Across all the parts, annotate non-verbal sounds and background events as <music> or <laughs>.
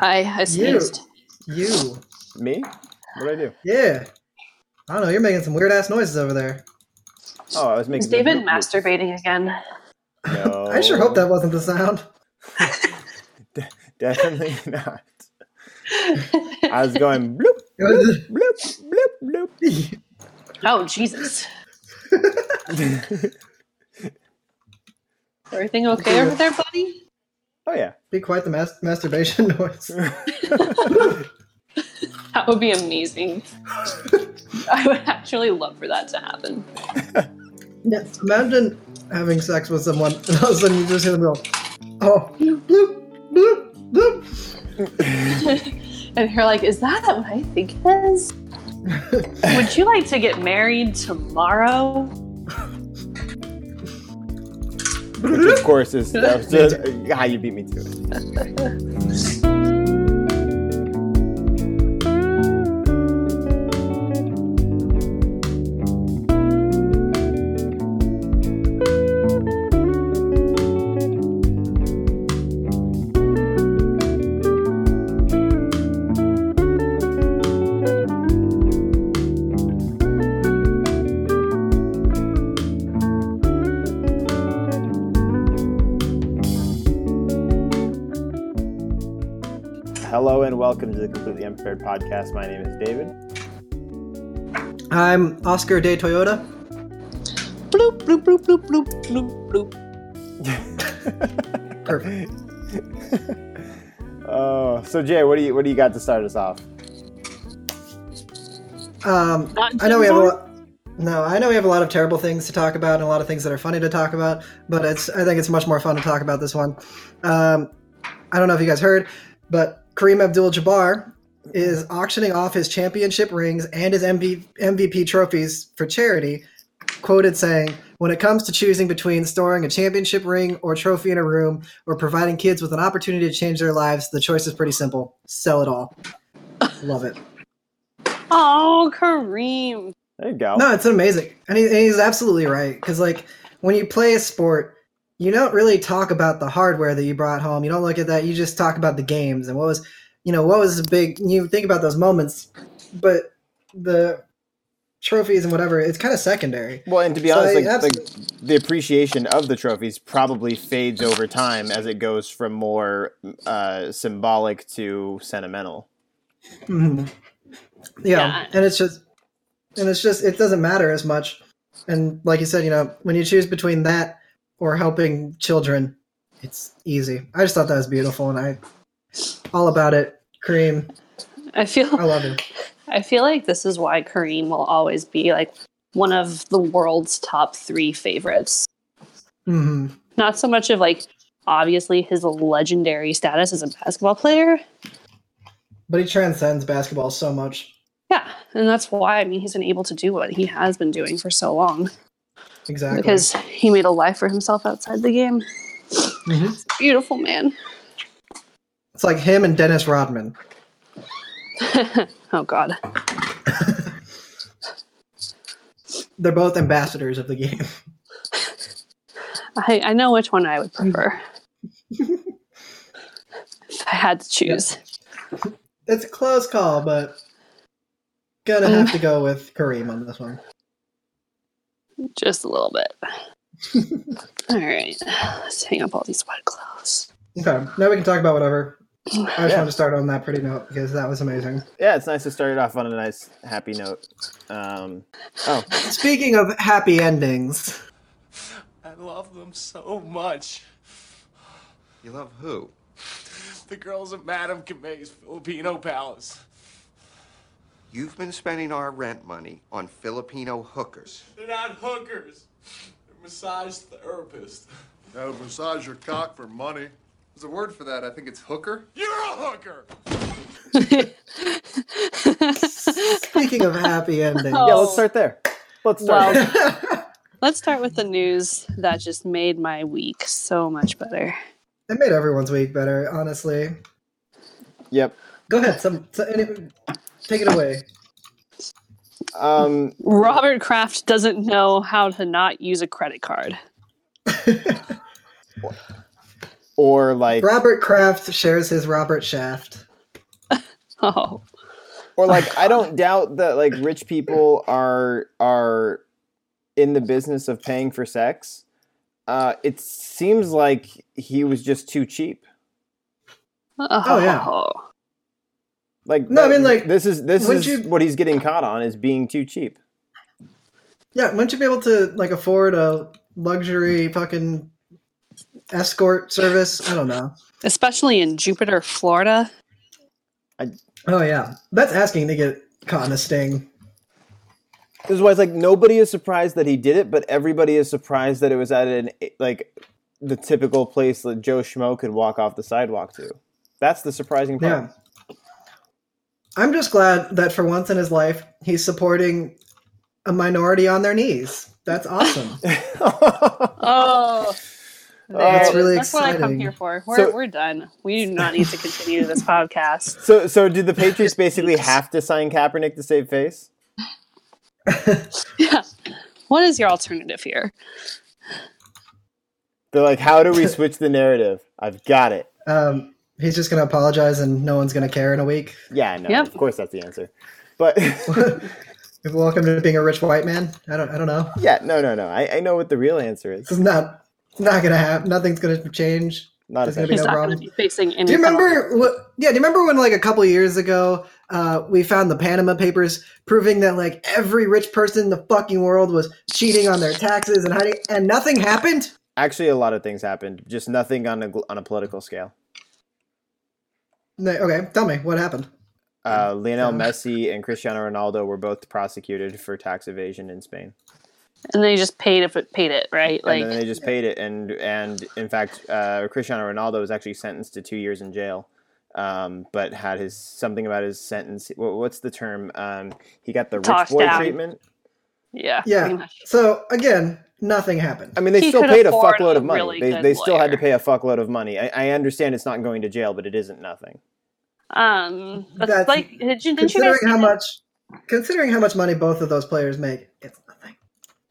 I, I You. sneezed. You. Me? What did I do? Yeah. I don't know. You're making some weird ass noises over there. Oh, I was making. Is David the- masturbating again? No. I sure hope that wasn't the sound. <laughs> Definitely not. I was going bloop, It was- bloop, bloop, bloop. oh Jesus! <laughs> Everything okay over there, buddy? Oh yeah. Be quite the mas- masturbation <laughs> noise. <laughs> That would be amazing. I would actually love for that to happen. <laughs> Yeah, imagine having sex with someone and all of a sudden you just hear them go, oh, bloop, bloop, bloop. and you're like, "Is that what I think it is?" Would you like to get married tomorrow? Which of course is <laughs> that's just how you beat me to it. <laughs> to the Completely Unprepared Podcast. My name is David. I'm Oscar de Toyota. Bloop bloop bloop bloop bloop bloop bloop. <laughs> Perfect. <laughs> oh, so Jay, what do you what do you got to start us off? Um, I know we have a anymore? lot. No, I know we have a lot of terrible things to talk about and a lot of things that are funny to talk about, but it's I think it's much more fun to talk about this one. Um, I don't know if you guys heard, but Kareem Abdul-Jabbar is auctioning off his championship rings and his MV, MVP trophies for charity. Quoted saying, "When it comes to choosing between storing a championship ring or trophy in a room, or providing kids with an opportunity to change their lives, the choice is pretty simple: sell it all." Love it. Oh, Kareem. There you go. No, it's amazing, and, he, and he's absolutely right. Because like when you play a sport, you don't really talk about the hardware that you brought home. You don't look at that. You just talk about the games and what was, you know, what was the big. You think about those moments, but the trophies and whatever, it's kind of secondary. Well, and to be So honest, I like, abso- like the appreciation of the trophies probably fades over time as it goes from more uh, symbolic to sentimental. Mhm. Yeah, Yeah. and it's just, and it's just, it doesn't matter as much. And like you said, you know, when you choose between that or helping children, it's easy. I just thought that was beautiful, and I all about it. Kareem, I feel I love it. <laughs> I feel like this is why Kareem will always be like one of the world's top three favorites. hmm Not so much of like obviously his legendary status as a basketball player. But he transcends basketball so much. Yeah, and that's why I mean he's been able to do what he has been doing for so long Exactly. because he made a life for himself outside the game. Mhm. Beautiful man. it's like him and Dennis Rodman. <laughs> oh God. <laughs> They're both ambassadors of the game. I, I know which one I would prefer. <laughs> if I had to choose. It's a close call, but gonna have to go with Kareem on this one. Just a little bit. <laughs> all right. Let's hang up all these wet clothes. Okay, now we can talk about whatever. I just Yeah. wanted to start on that pretty note because that was amazing. Yeah, it's nice to start it off on a nice, happy note. Um, oh, Speaking of happy endings, I love them so much. You love who? The girls at Madame Camay's Filipino Palace. You've been spending our rent money on Filipino hookers. They're not hookers. They're massage therapists. That would massage your cock for money. There's a word for that. I think it's hooker. You're a hooker. <laughs> speaking of happy endings, yeah, let's start there. Let's start. Well, <laughs> let's start with the news that just made my week so much better. it made everyone's week better. Honestly, Yep. go ahead. Some, so, any, take it away. Um, Robert Kraft doesn't know how to not use a credit card. <laughs> or like, Robert Kraft shares his Robert Shaft. <laughs> Oh, Or like I don't doubt that like rich people are are in the business of paying for sex. Uh, it seems like he was just too cheap. oh, yeah. Like No, I mean, like, this is this is you- what he's getting caught on is being too cheap. Yeah, wouldn't you be able to like afford a luxury fucking escort service? I don't know. Especially in Jupiter, Florida. Oh yeah, that's asking to get caught in a sting. This is why it's like nobody is surprised that he did it, but everybody is surprised that it was at an like the typical place that Joe Schmo could walk off the sidewalk to. That's the surprising part. Yeah. I'm just glad that for once in his life he's supporting a minority on their knees. That's awesome. <laughs> Oh, That's really That's what I come here for. We're, So- we're done. We do not need to continue this podcast. so so did the Patriots basically have to sign Kaepernick to save face? <laughs> Yeah. What is your alternative here? They're like, how do we switch the narrative? I've got it. um, he's just gonna apologize and no one's gonna care in a week. Yeah, no, Yep. of course that's the answer. But <laughs> Welcome to being a rich white man. I don't. I don't know. yeah, no, no, no. I, I know what the real answer is. This is not. It's not gonna happen. Nothing's gonna change. Not There's gonna a be He's no not problem. going to be facing any. Do you penalty. remember what? Yeah, do you remember when like a couple years ago, uh, we found the Panama Papers proving that like every rich person in the fucking world was cheating on their taxes and hiding, and nothing happened. Actually, a lot of things happened, just nothing on a on a political scale. No, Okay, tell me what happened. Uh, Lionel Messi and Cristiano Ronaldo were both prosecuted for tax evasion in Spain, And they just paid if it paid it, right? Like, and then they just paid it. And and in fact, uh, Cristiano Ronaldo was actually sentenced to two years in jail, um, but had his something about his sentence. What, what's the term? Um, he got the rich boy down. treatment. yeah, Yeah. So again, nothing happened. I mean, they He still paid a fuckload a of money. really they they still had to pay a fuckload of money. I, I understand it's not going to jail, but it isn't nothing. Um, but That's- like, did you, didn't considering see how that- much, considering how much money both of those players make, it's nothing.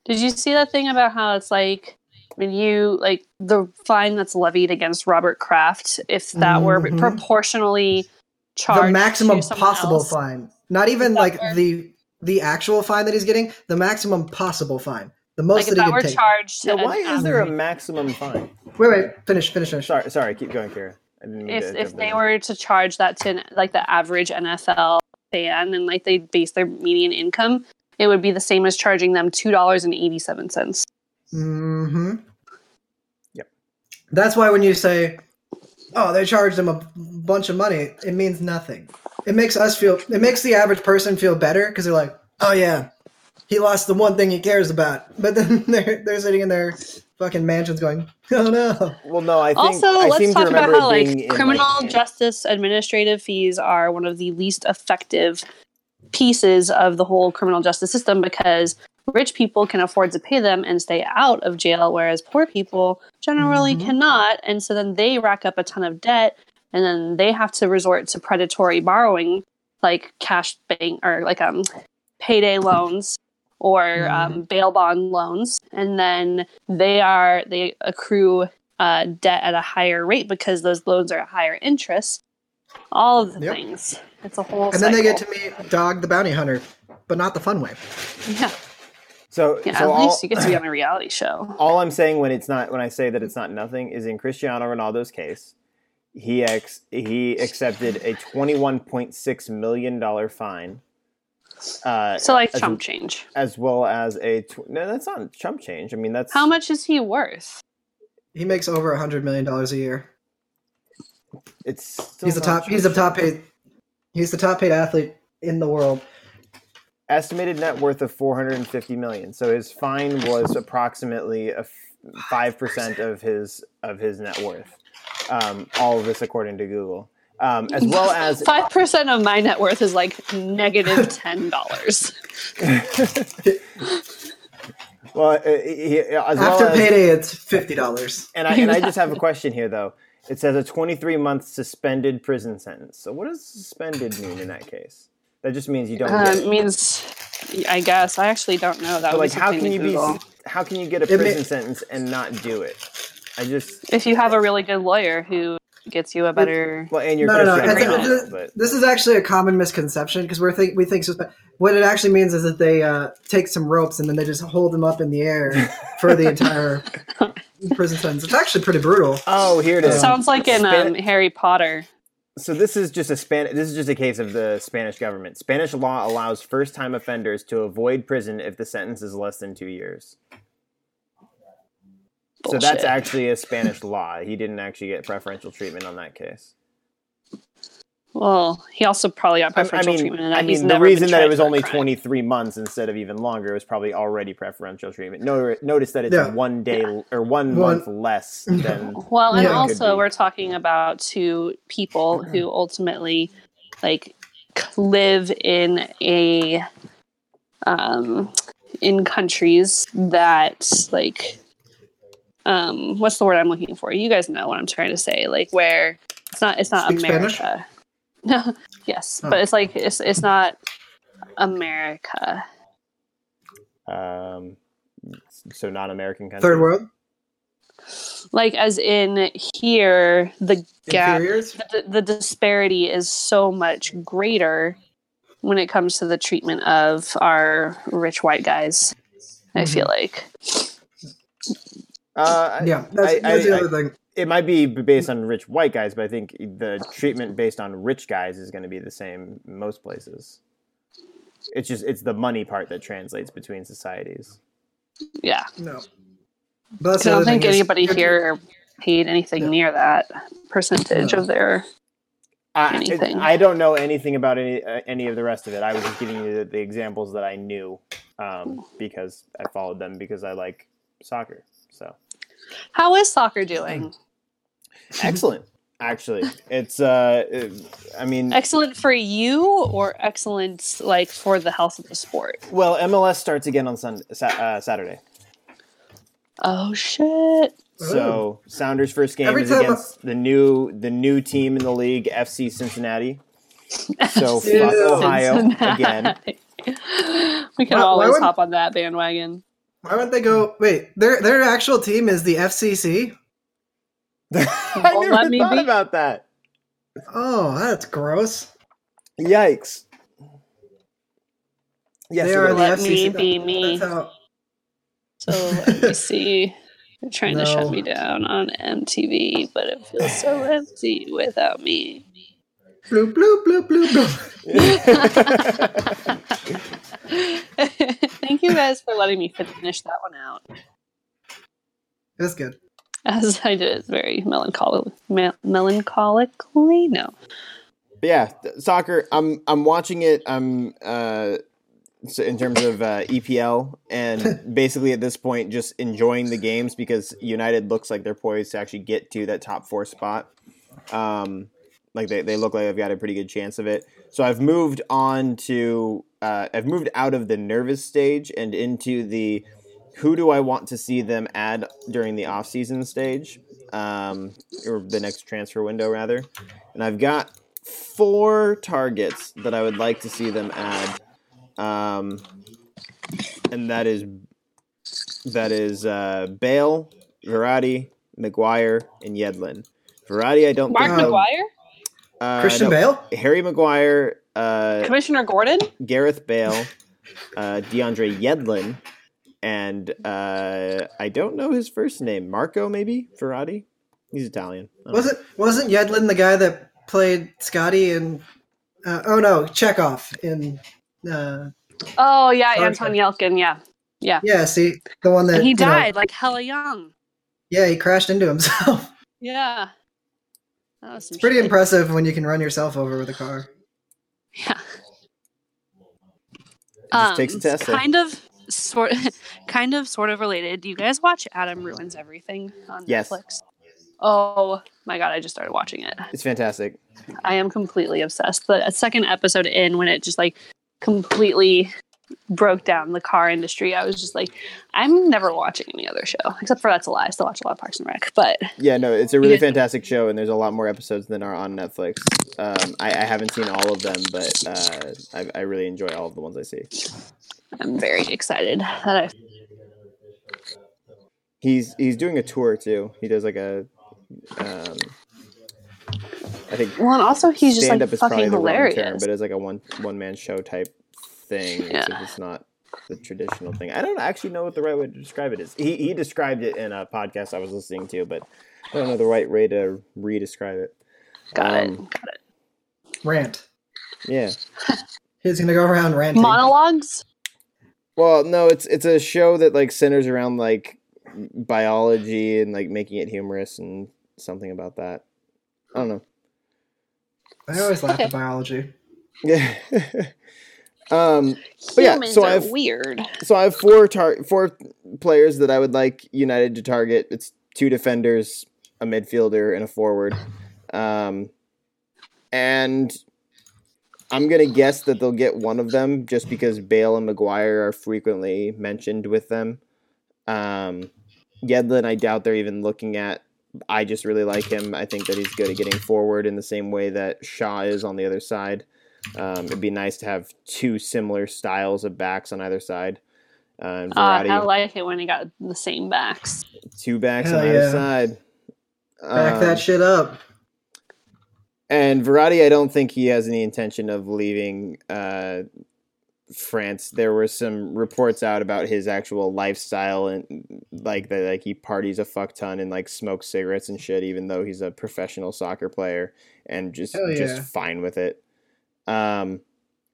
Did you see that thing about how it's like when you like the fine that's levied against Robert Kraft, if that were Mhm. proportionally charged the maximum to possible else? fine, not even like were- the the actual fine that he's getting, the maximum possible fine, the most Like if that he that were could take. charged to Yeah, an why is there a maximum fine? Wait, wait, finish, finish, finish. Sorry, sorry, keep going, Kira. I didn't mean if to if jump they in. were to charge that to like the average NFL fan and like they base their median income, it would be the same as charging them two dollars and eighty seven cents. hmm Yep. That's why when you say, "Oh, they charged him a bunch of money," it means nothing. It makes us feel. It makes the average person feel better because they're like, "Oh yeah, he lost the one thing he cares about." But then <laughs> they're they're sitting in their fucking mansions going, "Oh no." Well, no, I think Also, I let's seem talk to about remember how like being in, criminal like, justice administrative fees are one of the least effective pieces of the whole criminal justice system because rich people can afford to pay them and stay out of jail, whereas poor people generally Mhm. cannot. And so then they rack up a ton of debt and then they have to resort to predatory borrowing like cash bank or like um payday loans or um, bail bond loans and then they are they accrue uh, debt at a higher rate because those loans are at higher interest all of the Yep. things it's a whole And then they get to meet Dog the Bounty Hunter, but not the fun way. yeah, So, yeah so at all, least you get to be on a <clears throat> reality show all I'm saying when it's not when I say that it's not nothing is in Cristiano Ronaldo's case, he ex he accepted a 21.6 million dollar fine. Uh, so like as, chump change as well as a tw- no, that's not chump change. I mean, that's how much is he worth He makes over a hundred million dollars a year. It's still He's the not top. He's the top paid. He's the top paid athlete in the world. estimated net worth of 450 million. So his fine was approximately a five percent of his of his net worth. Um, all of this according to Google, um, as well as <laughs> five percent of my net worth is like negative <laughs> ten dollars <laughs> well, uh, as well After as, payday, it's fifty dollars. and I and I just have a question here though. It says a 23 month suspended prison sentence. So what does suspended mean in that case? That just means you don't. uh, it it. means i guess i actually don't know that But was like, how can to you be? How can you get a It may- prison sentence and not do it? I just if you have a really good lawyer who gets you a better. Well, and you're No, no, no. Cristiano it's- Agreement. But This is actually a common misconception because we're think we think suspe- what it actually means is that they uh, take some ropes and then they just hold them up in the air <laughs> for the entire prison sentence. It's actually pretty brutal. oh, here it It is. sounds like in um, Harry Potter. So this is just a Span. This is just a case of the Spanish government. Spanish law allows first-time offenders to avoid prison if the sentence is less than two years. So that's actually a Spanish law. He didn't actually get preferential treatment on that case. Well, he also probably got I, I preferential mean, treatment, and I mean, the reason that it was only 23 months instead of even longer was probably already preferential treatment. No, notice that it's Yeah. one day or one, One- month less <laughs> than. Well, and Yeah. Also we're talking about two people <clears throat> who ultimately like live in a um in countries that like um what's the word I'm looking for? You guys know what I'm trying to say. Like where it's not it's not Speak Spanish? America. No, <laughs> yes, Oh. but it's like it's it's not America. Um, so non-American countries. Third world Like as in here the gap the, the disparity is so much greater when it comes to the treatment of our rich white guys. I feel like Uh, Yeah, that's, I- that's I- the I- other thing. it might be based on rich white guys, but I think the treatment based on rich guys is going to be the same in most places. It's just it's the money part that translates between societies. yeah. No, but that's I don't think thing is- anybody here paid anything Yeah. near that percentage No. of their I, Anything. I don't know anything about any uh, any of the rest of it. I was just giving you the, the examples that I knew um, because I followed them because I like soccer. So How is soccer doing? excellent, actually. It's uh, I mean, Excellent for you or excellent like for the health of the sport? well, MLS starts again on Sunday, uh, Saturday. Oh shit. So Sounders' first game Every is time I- against the new the new team in the league, FC Cincinnati. <laughs> So fuck Ohio again. <laughs> we can Why- why always would- hop on that bandwagon. Why wouldn't they go? Wait, their their actual team is the FCC. <laughs> I Well, never let me thought be- about that. Oh, that's gross. Yikes! Yes, they it are is. the Let FCC. me be me. How- So let me see. They're trying to <laughs> shut me down on MTV, but it feels so <laughs> empty without me. bloop bloop bloop bloop bloop. Thank you guys for letting me finish that one out. That's good. As I did it very melancholy, me- melancholically. No, But yeah, th- soccer. I'm I'm watching it. I'm uh, in terms of uh, EPL, and <laughs> basically at this point, just enjoying the games because United looks like they're poised to actually get to that top four spot. Um, like they, they look like I've got a pretty good chance of it. So I've moved on to uh, I've moved out of the nervous stage and into the who do I want to see them add during the off season stage, um, or the next transfer window rather. And I've got four targets that I would like to see them add, um, and that is that is uh, Bale, Verratti, Maguire, and Yedlin. Verratti, I don't Mark think. McGuire, uh, Christian no, Bale. Harry Maguire, uh, Commissioner Gordon. Gareth Bale, uh, DeAndre Yedlin, and uh, I don't know his first name. Marco, maybe Verratti. He's Italian. I don't know. Wasn't wasn't Yedlin the guy that played Scotty in? Uh, oh no, Chekhov in. Uh, Oh yeah, Sorry. Anton Yelchin. Yeah, yeah, Yeah. see the one that and he you know- died like hella young. yeah, he crashed into himself. <laughs> Yeah, that was some it's pretty shit. impressive when you can run yourself over with a car. Yeah. just takes a test? Um, Kind of, sort, <laughs> kind of, sort of related. Do you guys watch Adam Ruins Everything on Yes. Netflix? Oh my god, I just started watching it. It's fantastic. I am completely obsessed. The second episode in, when it just like completely broke down the car industry, I was just like, I'm never watching any other show except for that's a lie. I still watch a lot of Parks and Rec, but Yeah, no, it's a really fantastic show, and there's a lot more episodes than are on Netflix. Um, I, I haven't seen all of them, but uh, I, I really enjoy all of the ones I see. I'm very excited that I. He's he's doing a tour too. He does like a um, think Well, and also he's just like up is probably fucking wrong term, hilarious. but it's like a one one man show type thing. It's, Yeah. like it's not the traditional thing. I don't actually know what the right way to describe it is. He he described it in a podcast I was listening to, but I don't know the right way to re-describe it. Got it. Um, Got it. Rant. Yeah. <laughs> He's gonna go around ranting. Monologues. Well, no, it's it's a show that like centers around like biology and like making it humorous and something about that. I don't know. I always laugh Okay. at biology. Yeah. <laughs> <laughs> um. But yeah, Humans so are I've- weird. So I have four tar- four players that I would like United to target. It's two defenders, a midfielder, and a forward. Um, and I'm gonna guess that they'll get one of them just because Bale and Maguire are frequently mentioned with them. Um, Yedlin, I doubt they're even looking at. I just really like him. I think that he's good at getting forward in the same way that Shaw is on the other side. Um, it'd be nice to have two similar styles of backs on either side. Uh, Uh, I like it when you got the same backs. two backs Hell on either yeah. side. Back Um, that shit up. And Verratti, I don't think he has any intention of leaving uh, France. There were some reports out about his actual lifestyle and like that, like he parties a fuck ton and like smokes cigarettes and shit, even though he's a professional soccer player and just yeah. just fine with it. Um,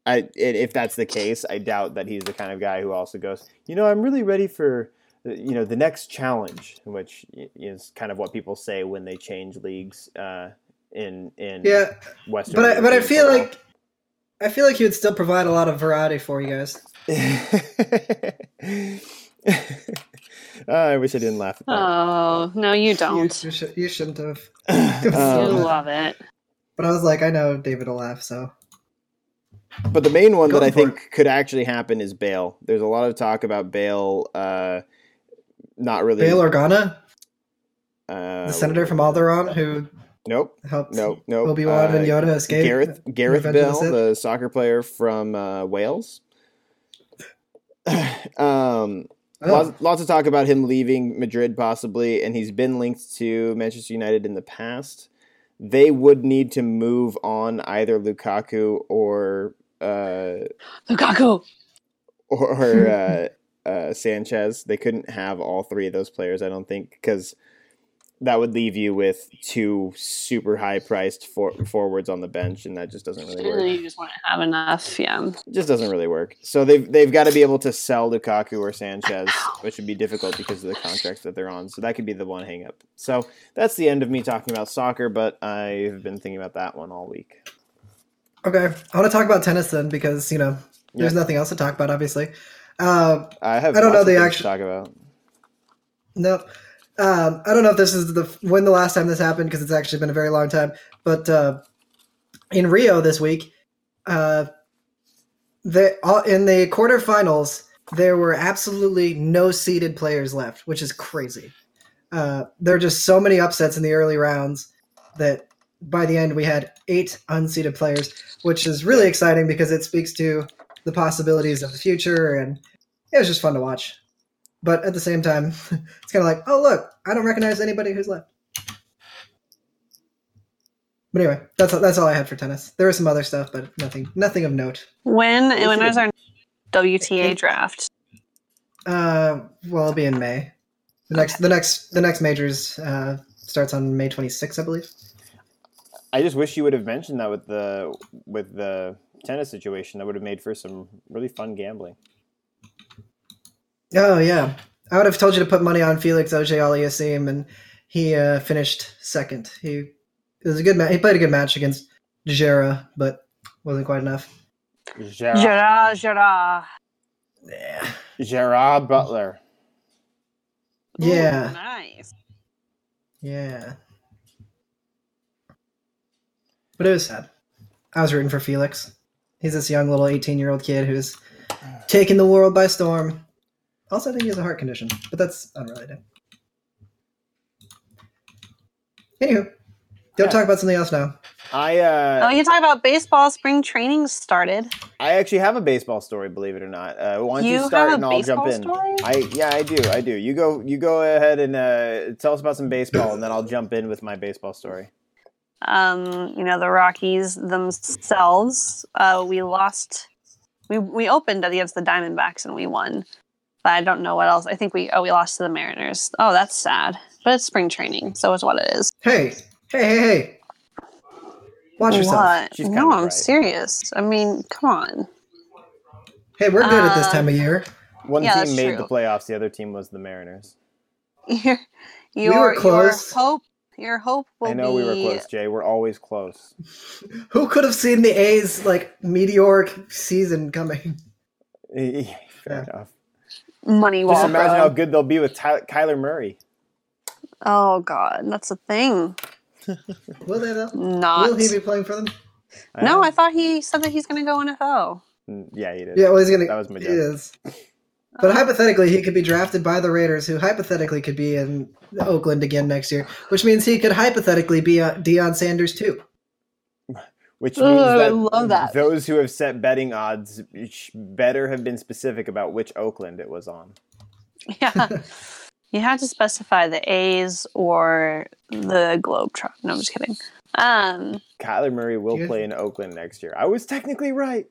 I i- if that's the case, I doubt that he's the kind of guy who also goes, you know, I'm really ready for. You know the next challenge, which is kind of what people say when they change leagues uh, in in Yeah, Western. but I, but I feel football. like I feel like he would still provide a lot of variety for you guys. Oh, <laughs> I wish I didn't laugh at that. Oh no, you You, don't. you, should, you shouldn't have. <laughs> you <laughs> love it. But I was like, I know David will laugh, so but the main one that I think could actually happen is Bale. There's a lot of talk about Bale. Uh, not really. Bail Organa, uh, the senator from Alderaan who Nope. helped Nope. Nope. Obi Wan uh, and Yoda escape. Gareth Gareth of the Bell, the soccer player from uh, Wales. <clears throat> um, Oh, lots, lots of talk about him leaving Madrid possibly, and he's been linked to Manchester United in the past. They would need to move on either Lukaku or uh, Lukaku. or <laughs> uh, uh, Sanchez. They couldn't have all three of those players, I don't think, because that would leave you with two super high priced for- forwards on the bench, and that just doesn't really work. you just want to have enough. Yeah. It just doesn't really work. So they've they've got to be able to sell Lukaku or Sanchez, which would be difficult because of the contracts that they're on. So that could be the one hang up. So that's the end of me talking about soccer, but I've been thinking about that one all week. Okay. I want to talk about tennis then because you know there's Yeah. nothing else to talk about, obviously. Uh, I have I don't know the things actu- to talk about. No, um, I don't know if this is the when the last time this happened because it's actually been a very long time. But uh, in Rio this week, uh, the all, in the quarterfinals there were absolutely no seeded players left, which is crazy. Uh, there are just so many upsets in the early rounds that by the end we had eight unseeded players, which is really exciting because it speaks to the possibilities of the future, and it was just fun to watch. But at the same time, <laughs> it's kind of like, oh look, I don't recognize anybody who's left. But anyway, that's that's all I had for tennis. There was some other stuff, but nothing nothing of note. When They when should've- our WTA draft? Uh, well, it'll be in May. The next the next the next majors uh, starts on May 26th, I believe. I just wish you would have mentioned that with the with the tennis situation. That would have made for some really fun gambling. Oh yeah, I would have told you to put money on Felix Auger Aliassime, and he uh, finished second. He it was a good match. He played a good match against Djere, but wasn't quite enough. Gerard, Gerard, Gerard. Yeah, Gerard Butler. yeah, Ooh, nice. yeah. But it was sad. I was rooting for Felix. He's this young little 18 year old kid who's taking the world by storm. Also, I think he has a heart condition, but that's unrelated. Anywho, go Yeah. talk about something else now. I uh, Oh, you talk about baseball. Spring training started. I actually have a baseball story, believe it or not. Uh, why don't you, You start have and I'll jump in? story? I yeah, I do, I do. You go, you go ahead and uh, tell us about some baseball, and then I'll jump in with my baseball story. Um, you know, the Rockies themselves, uh, we lost. We we opened against the Diamondbacks and we won. But I don't know what else. I think we oh we lost to the Mariners. Oh, that's sad. But it's spring training, so it's what it is. Hey, hey, hey, hey! Watch yourself. What? She's no, I'm right. serious. I mean, come on. Hey, we're good at this Uh, time of year. One Yeah, team made true. the playoffs. The other team was the Mariners. <laughs> Your were your, your close. hope your hope will be. I know be we were close, Jay. We're always close. <laughs> Who could have seen the A's like meteoric season coming? <laughs> Fair Yeah. enough. money Just wall. imagine how good they'll be with Ty- Kyler Murray. Oh god, that's a thing. <laughs> Will they though? Not. Will he be playing for them? no, Uh, I thought he said that he's going to go NFL. mm, yeah, he did. Yeah, well, he's gonna. That was my he joke. Is. But hypothetically, he could be drafted by the Raiders, who hypothetically could be in Oakland again next year, which means he could hypothetically be uh, Deion Sanders too. Which means I that, love that. those who have set betting odds better have been specific about which Oakland it was on. Yeah. you had to specify the A's or the Globetrot. No, I'm just kidding. Um, Kyler Murray will Good. play in Oakland next year. I was technically right.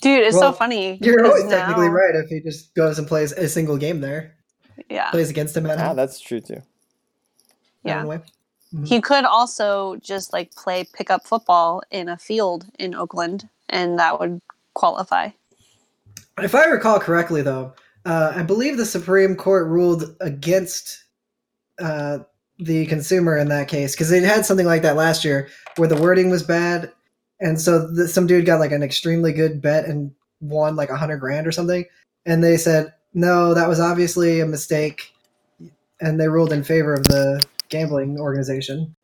Dude, it's Well, so funny. You're because always technically right if he just goes and plays a single game there, Yeah. plays against him at Ah, home. that's true too. Yeah. Anyway. He could also just like play pickup football in a field in Oakland, and that would qualify. If I recall correctly, though, uh, I believe the Supreme Court ruled against uh, the consumer in that case because they had something like that last year where the wording was bad, and so the, some dude got like an extremely good bet and won like a hundred grand or something, and they said no, that was obviously a mistake, and they ruled in favor of the gambling organization.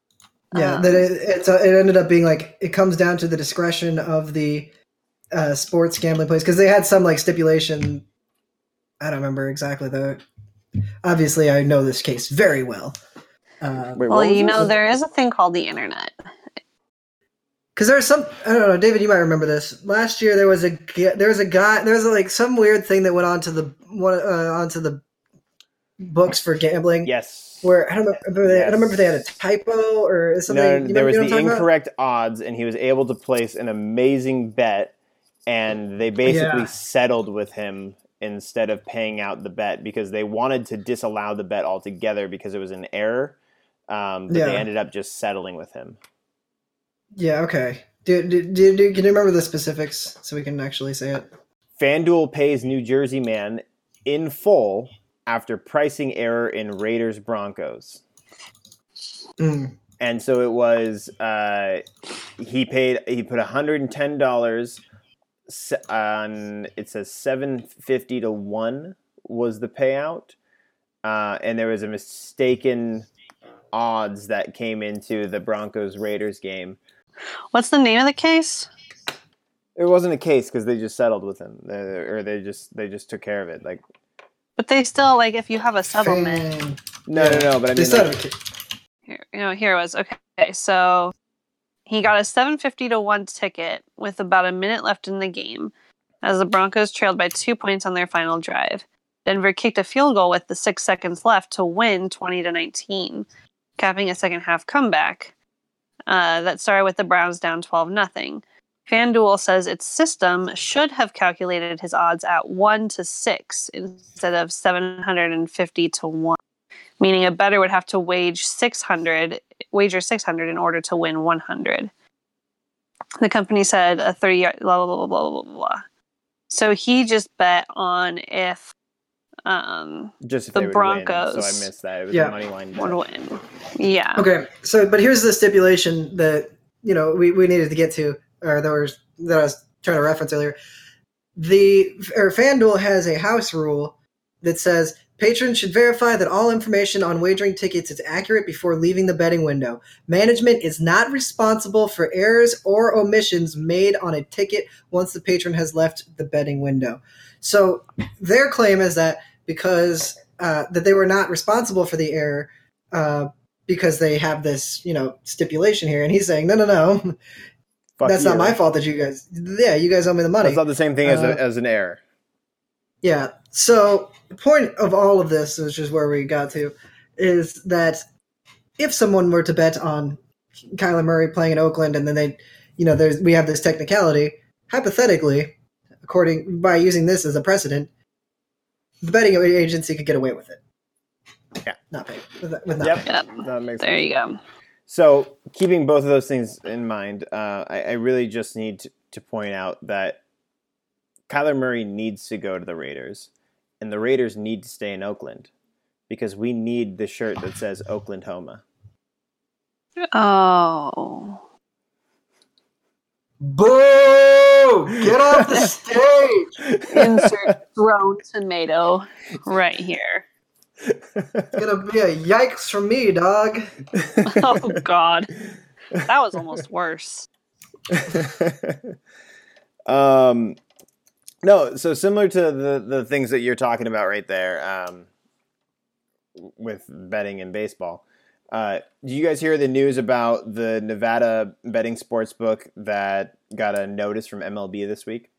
Yeah, Um, that it, it's uh, it ended up being like it comes down to the discretion of the uh, sports gambling place because they had some like stipulation. I don't remember exactly though. Obviously, I know this case very well. Uh, Wait, Well, what was you this? know, there is a thing called the internet. Because there's some I don't know, David. You might remember this. Last year there was a there was a guy there was like some weird thing that went onto the one uh, onto the books for gambling. Yes. Where I don't remember. They, I don't remember if they had a typo or something. No, no, there was the what about? incorrect odds, and he was able to place an amazing bet, and they basically Yeah. settled with him instead of paying out the bet because they wanted to disallow the bet altogether because it was an error. Um, but they ended up just settling with him. Yeah. Okay. Do, do, do, do, can you remember the specifics so we can actually say it? FanDuel pays New Jersey man in full after pricing error in Raiders Broncos. Mm. and so it was uh, he paid he put $110 se- on it says 750 to 1 was the payout uh, and there was a mistaken odds that came into the broncos raiders game What's the name of the case? it wasn't a case because they just settled with him or they just they just took care of it like But they still like if you have a settlement. Fan- no no no but i They mean still like, have a ki- Here, you know, here it was. Okay, so he got a 750 to 1 ticket with about a minute left in the game as the Broncos trailed by two points on their final drive. Denver kicked a field goal with the six seconds left to win 20 to 19, capping a second half comeback uh, that started with the Browns down 12 nothing. FanDuel says its system should have calculated his odds at 1 to 6 instead of 750 to 1 meaning a bettor would have to wage 600 wager 600 in order to win 100 the company said a 30 yard blah blah blah blah blah blah blah so he just bet on if um just if the they would win, Broncos so i missed that it was Yeah. a money line would bet. win yeah Okay, so but here's the stipulation that you know we, we needed to get to, or that was that I was trying to reference earlier. The or FanDuel has a house rule that says patrons should verify that all information on wagering tickets is accurate before leaving the betting window. Management is not responsible for errors or omissions made on a ticket once the patron has left the betting window. So their claim is that because uh, that they were not responsible for the error. Uh, because they have this, you know, stipulation here, and he's saying, no, no, no, Fuck that's you. not my fault that you guys, yeah, you guys owe me the money. that's not the same thing as, Uh, a, as an error Yeah. So the point of all of this, which is where we got to, is that if someone were to bet on Kyler Murray playing in Oakland, and then they, you know, there's we have this technicality. Hypothetically, according by using this as a precedent, the betting agency could get away with it. Yeah. not pay with, with not Yep. paying. Yep. That makes There sense. you go. So, keeping both of those things in mind, uh, I, I really just need to, to point out that Kyler Murray needs to go to the Raiders, and the Raiders need to stay in Oakland because we need the shirt that says Oakland Homa. Oh. Boo! Get off the <laughs> stage! Insert thrown tomato right here. It's gonna be a yikes from me, dog. <laughs> Oh God. That was almost worse. <laughs> um, no, so similar to the the things that you're talking about right there, um, with betting and baseball. Uh, do you guys hear the news about the Nevada betting sports book that got a notice from MLB this week?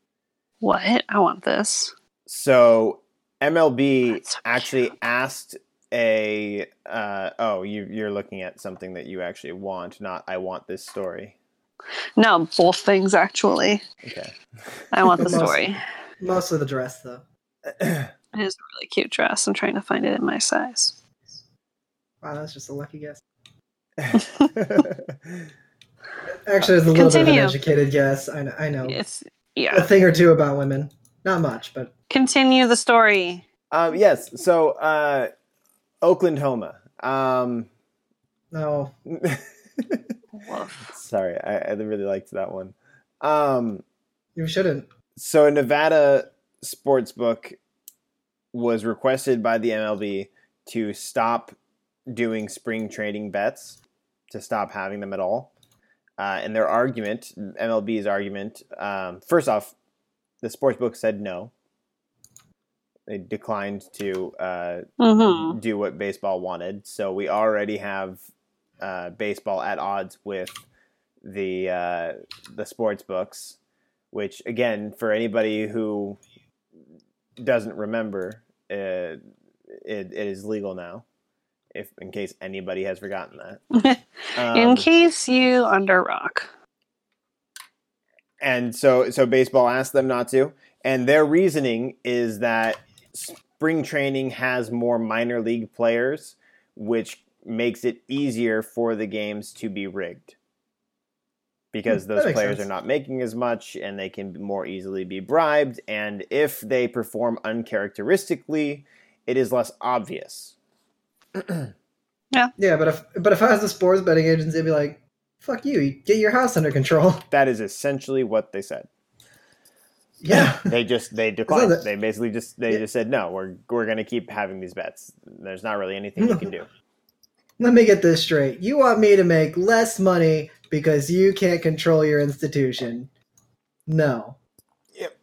What? I want this. So MLB so actually cute. asked a uh, oh you you're looking at something that you actually want, not I want this story. No, both things actually. Okay. I want the <laughs> story. Most- story. Mostly the dress, though. <clears throat> It is a really cute dress. I'm trying to find it in my size. Wow, that's just a lucky guess. <laughs> Actually, it's a little bit of an educated guess. I know, I know It's a thing or two about women. Not much, but Continue the story. Um, yes. So, uh, Oakland Homa. Um, no. <laughs> Sorry, I, I really liked that one. Um, You shouldn't. so, a Nevada sports book was requested by the MLB to stop doing spring training bets, to stop having them at all. Uh, and their argument, MLB's argument, um, first off, the sports book said no. They declined to uh, Mm-hmm. do what baseball wanted. So we already have uh, baseball at odds with the uh, the sports books, which again, for anybody who doesn't remember, uh, it, it is legal now. If in case anybody has forgotten that. <laughs> in Um, case you under rock. and so so baseball asked them not to and their reasoning is that spring training has more minor league players which makes it easier for the games to be rigged because Hmm, those players sense. are not making as much and they can more easily be bribed and if they perform uncharacteristically it is less obvious Yeah, Yeah, but if but if I was the sports betting agency, I'd be like, "Fuck you! Get your house under control." <laughs> that is essentially what they said Yeah. <laughs> they just they declined. that- They basically just they Yeah. just said no. We're we're gonna keep having these bets. There's not really anything you can do. <laughs> Let me get this straight. You want me to make less money because you can't control your institution? No. Yep.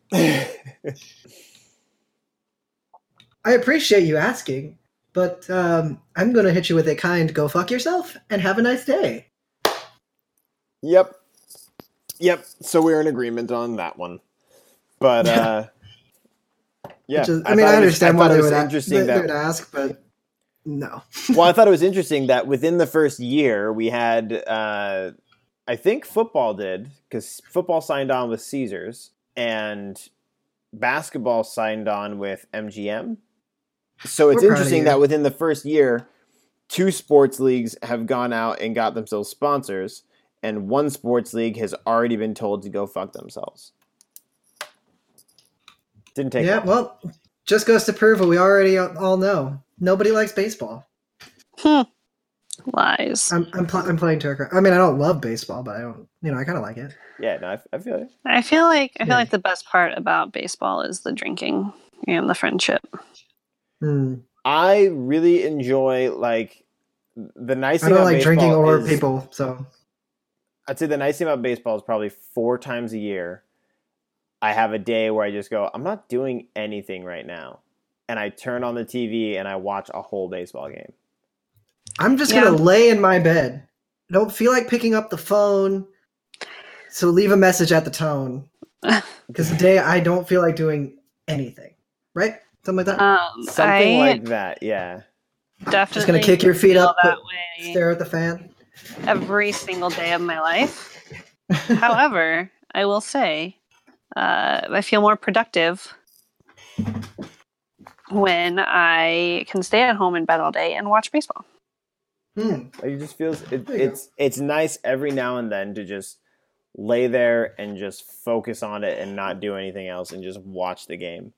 I appreciate you asking, but um, I'm going to hit you with a kind "go fuck yourself" and have a nice day. yep. Yep. So we're in agreement on that one. But uh yeah, is, I, mean, I, thought it was- understand I why they would, interesting they, they would ask, but no. <laughs> well, I thought it was interesting that within the first year we had, uh, I think football did because football signed on with Caesars and basketball signed on with MGM. So it's We're interesting that within the first year, two sports leagues have gone out and got themselves sponsors, and one sports league has already been told to go fuck themselves. Didn't take yeah, long. well, just goes to prove what we already all know. Nobody likes baseball. Hmm. Lies. I'm I'm, pl- I'm playing to a I mean, I don't love baseball, but I don't. You know, I kind of like it. yeah, no, I, I feel it. I feel like I feel Yeah. like the best part about baseball is the drinking and the friendship. Hmm. I really enjoy like the nice I thing don't about like drinking baseball or is- people, so I'd say the nice thing about baseball is probably four times a year. I have a day where I just go, I'm not doing anything right now, and I turn on the TV and I watch a whole baseball game. I'm just Yeah. gonna lay in my bed. I don't feel like picking up the phone, so leave a message at the tone. <laughs> Because today I don't feel like doing anything. Right? Something like that. Um, Something I like that, yeah. definitely just gonna kick your feet up, that put- way. stare at the fan. every single day of my life. <laughs> However, I will say uh, I feel more productive when I can stay at home in bed all day and watch baseball. Hmm. It just feels it, There you go. it's it's nice every now and then to just lay there and just focus on it and not do anything else and just watch the game.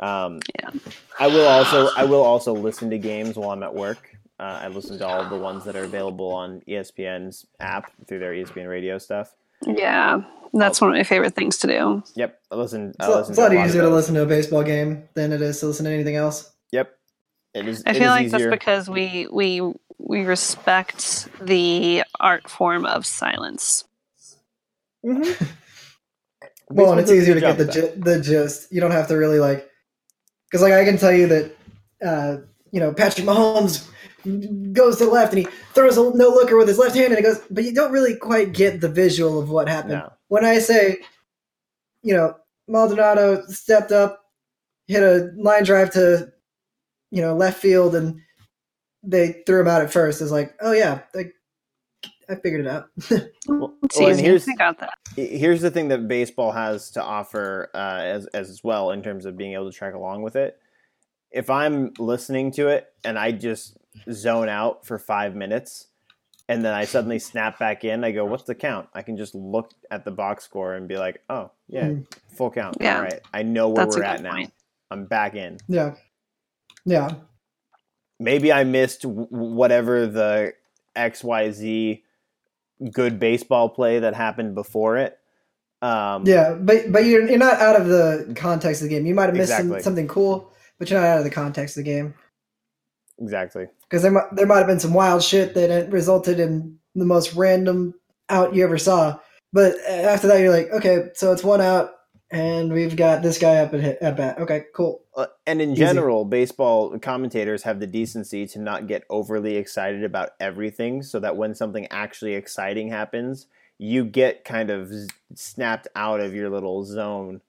Um, Yeah. I will also I will also listen to games while I'm at work. Uh, I listen to all of the ones that are available on ESPN's app through their ESPN radio stuff. Yeah, that's one of my favorite things to do. Yep, I listen. It's, I a lot- listen it's a lot to of easier to listen to a baseball game than it is to listen to anything else. Yep, it is. I it feel is like easier. that's because we we we respect the art form of silence. <laughs> Well, and it's easier to get the job gi- the gist. You don't have to really like, because like I can tell you that, uh, you know, Patrick Mahomes goes to the left and he throws a no looker with his left hand and it goes, but you don't really quite get the visual of what happened. No. When I say, you know, Maldonado stepped up, hit a line drive to, you know, left field and they threw him out at first. It's like, oh yeah, I, I figured it out. <laughs> Well- well, here's- I that. here's the thing that baseball has to offer uh, as as well in terms of being able to track along with it. If I'm listening to it and I just zone out for five minutes, and then I suddenly snap back in, I go, "What's the count?" I can just look at the box score and be like, "Oh, yeah, Mm. full count. Yeah. All right, I know where That's we're good at now. point. I'm back in." yeah, yeah. maybe I missed w- whatever the XYZ good baseball play that happened before it. Um, Yeah, but but you're you're not out of the context of the game. You might have missed some, something cool, but you're not out of the context of the game exactly. because there might there might have been some wild shit that resulted in the most random out you ever saw. But after that, you're like, okay, so it's one out, and we've got this guy up at hit, at bat. Okay, cool. Uh, and in Easy. general, baseball commentators have the decency to not get overly excited about everything, so that when something actually exciting happens, you get kind of z- snapped out of your little zone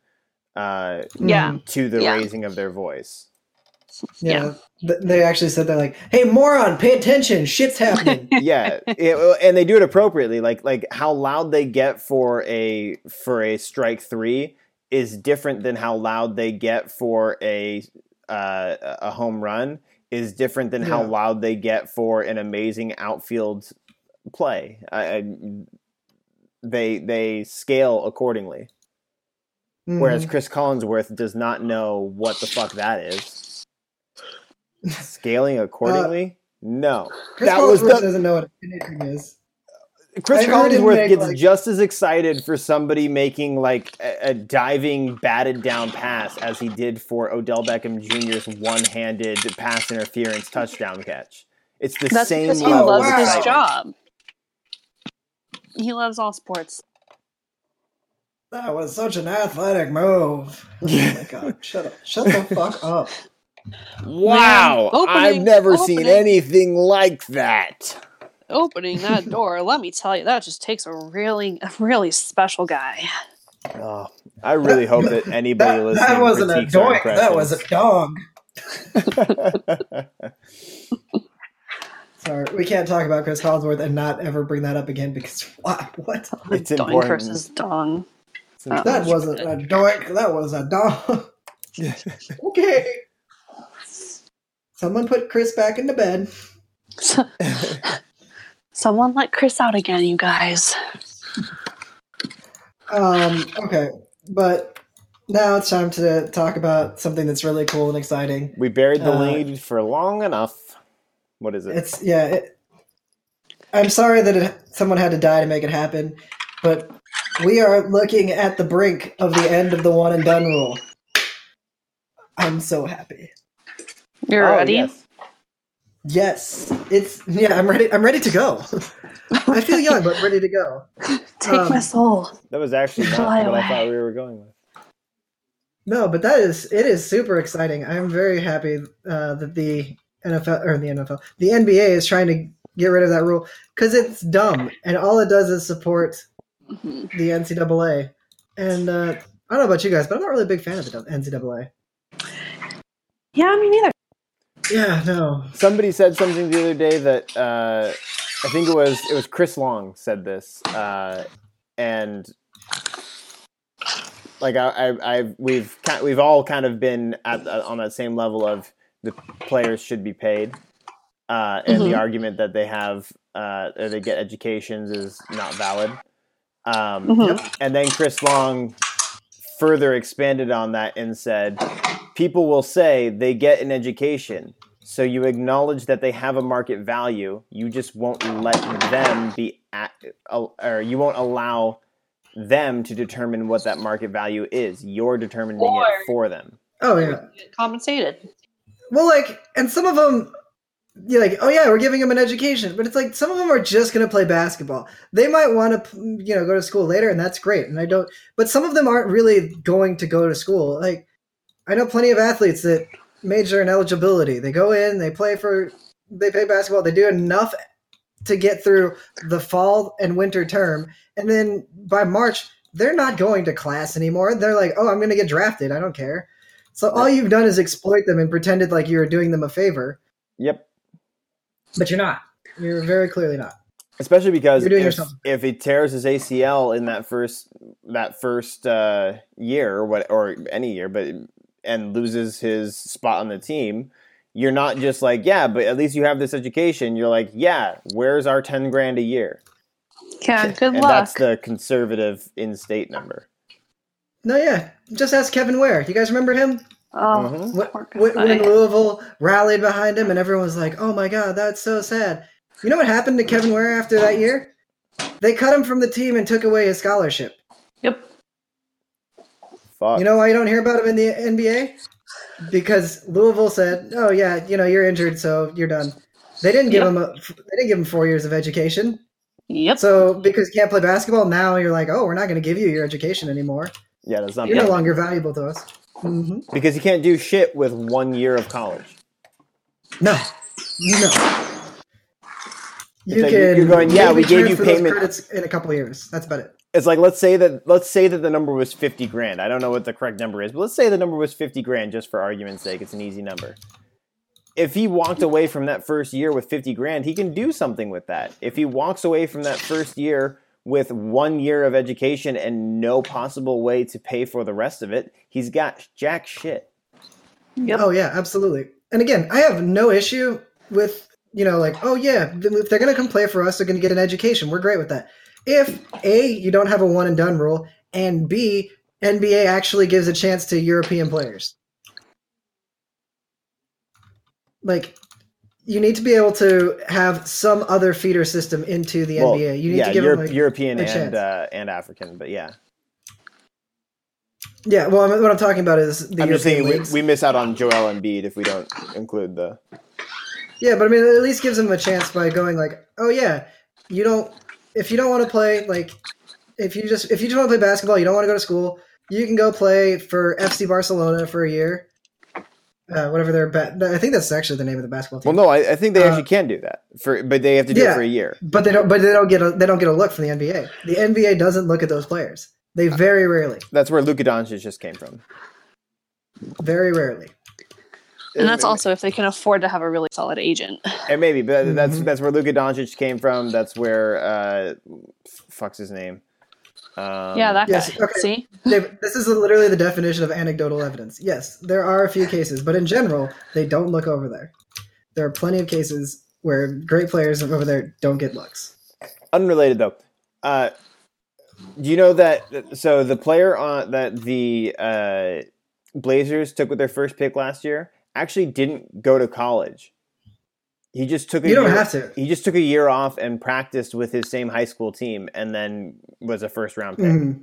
uh, Yeah. To the Yeah. raising of their voice. yeah. Th- They actually said they're like, hey, moron, pay attention, shit's happening. <laughs> yeah it- and they do it appropriately like like how loud they get for a for a strike three is different than how loud they get for a uh, a home run is different than how loud they get for an amazing outfield play. I, I, they they scale accordingly. Whereas Mhm. chris collinsworth does not know what the fuck that is. <laughs> Scaling accordingly? No. Chris that was Collinsworth the- doesn't know what anything is. Chris I Collinsworth gets like- just as excited for somebody making like a, a diving batted down pass as he did for Odell Beckham Jr.'s one-handed pass interference touchdown catch. It's the That's same because he loves of his job. He loves all sports. That was such an athletic move. Oh my god! Shut up! Shut the fuck up! Wow, Man, I've opening- never seen anything like that. Opening that door, let me tell you, that just takes a really, a really special guy. Oh, I really hope that anybody That, listening that wasn't a critiques our doink. That was a dog. <laughs> Sorry, we can't talk about Chris Collinsworth and not ever bring that up again because <laughs> why? What? it's Doink important. versus Dong. It's important. That wasn't a doink. That was a dog. <laughs> okay. Someone put Chris back into bed. Someone let Chris out again, you guys. Um. Okay, but now it's time to talk about something that's really cool and exciting. We buried the Uh, lead for long enough. What is it? It's yeah. It, I'm sorry that it, someone had to die to make it happen, but we are looking at the brink of the end of the one and done rule. I'm so happy. You're Oh, ready? yes. Yes, it's yeah. I'm ready. I'm ready to go. I feel young, but ready to go. Take Um, my soul. That was actually not Fly what I thought we were going with. No, but that is it is super exciting. I'm very happy uh, that the NFL or the NFL, the NBA is trying to get rid of that rule because it's dumb and all it does is support Mhm. the NCAA. And uh, I don't know about you guys, but I'm not really a big fan of the NCAA. Yeah, me neither. Yeah, no. Somebody said something the other day that uh, I think it was it was Chris Long said this, uh, and like I, I, we've we've all kind of been at uh, on that same level of the players should be paid, uh, and the Mhm. argument that they have uh, or they get educations is not valid. Um, Mhm. and then Chris Long further expanded on that and said, People will say they get an education, so you acknowledge that they have a market value. You just won't let them be at, uh, or you won't allow them to determine what that market value is. You're determining Or- it for them. Oh yeah. Compensated. Well, like, and some of them, you're like, oh yeah, we're giving them an education, but it's like some of them are just going to play basketball. They might want to, you know, go to school later, and that's great. And I don't, but some of them aren't really going to go to school. Like, I know plenty of athletes that major in eligibility. They go in, they play for, they play basketball, they do enough to get through the fall and winter term, and then by March they're not going to class anymore. They're like, oh, I'm going to get drafted. I don't care. So all you've done is exploit them and pretended like you were doing them a favor, Yep. but you're not. You're very clearly not. Especially because if, if he tears his ACL in that first that first uh, year or what or any year, but and loses his spot on the team, you're not just like yeah, but at least you have this education. You're like yeah, where's our ten grand a year? Yeah, good and luck. that's the conservative in-state number. No, yeah. Just ask Kevin Ware. You guys remember him? oh, Mhm. Wh- When, when Louisville rallied behind him, and everyone was like, "Oh my God, that's so sad." You know what happened to Kevin Ware after that year? They cut him from the team and took away his scholarship. Yep. Fuck. You know why you don't hear about him in the NBA? Because Louisville said, "Oh yeah, you know you're injured, so you're done." They didn't give Yep. him a, they didn't give him four years of education. Yep. So because you can't play basketball, now you're like, "Oh, we're not going to give you your education anymore. yeah, that's not You're no longer valuable to us." hmm because you can't do shit with one year of college. No, no. You like can. you're going, yeah, we gave you payment- credits in a couple of years. That's about it. It's like let's say that let's say that the number was 50 grand i don't know what the correct number is but let's say the number was 50 grand just for argument's sake it's an easy number if he walked away from that first year with 50 grand he can do something with that if he walks away from that first year with one year of education and no possible way to pay for the rest of it he's got jack shit Yep. Oh yeah, absolutely. And again, I have no issue with you know like oh yeah, if they're gonna come play for us, they're gonna get an education. We're great with that. If a you don't have a one and done rule, and b NBA actually gives a chance to European players. Like you need to be able to have some other feeder system into the Well, NBA. You need yeah to give them like, european a and uh, and african but yeah yeah. Well, I'm- what I'm talking about is the i'm just saying we, we miss out on joel Embiid if we don't include the Yeah, but I mean, it at least gives them a chance by going like, oh yeah, you don't. If you don't want to play, like, if you just if you just want to play basketball, you don't want to go to school, you can go play for FC Barcelona for a year. Uh, whatever their ba- I think that's actually the name of the basketball team. well no i, I think they Uh, actually can do that for but they have to do yeah. it for a year But they don't. But they don't get a they don't get a look from the NBA. The NBA doesn't look at those players. They very rarely, That's where Luka Doncic just came from. very rarely. And that's also if they can afford to have a really solid agent. and maybe, but that's Mhm. that's where Luka Doncic came from. That's where uh, fuck's his name. Um, yeah, that yes, guy. okay. See? Dave, this is literally the definition of anecdotal evidence. Yes, there are a few cases, but in general, they don't look over there. There are plenty of cases where great players over there don't get looks. unrelated though. Uh, do you know that? So the player on that the uh, Blazers took with their first pick last year actually didn't go to college. He just took a You don't year, have to. He just took a year off and practiced with his same high school team, and then was a first round pick. Mhm.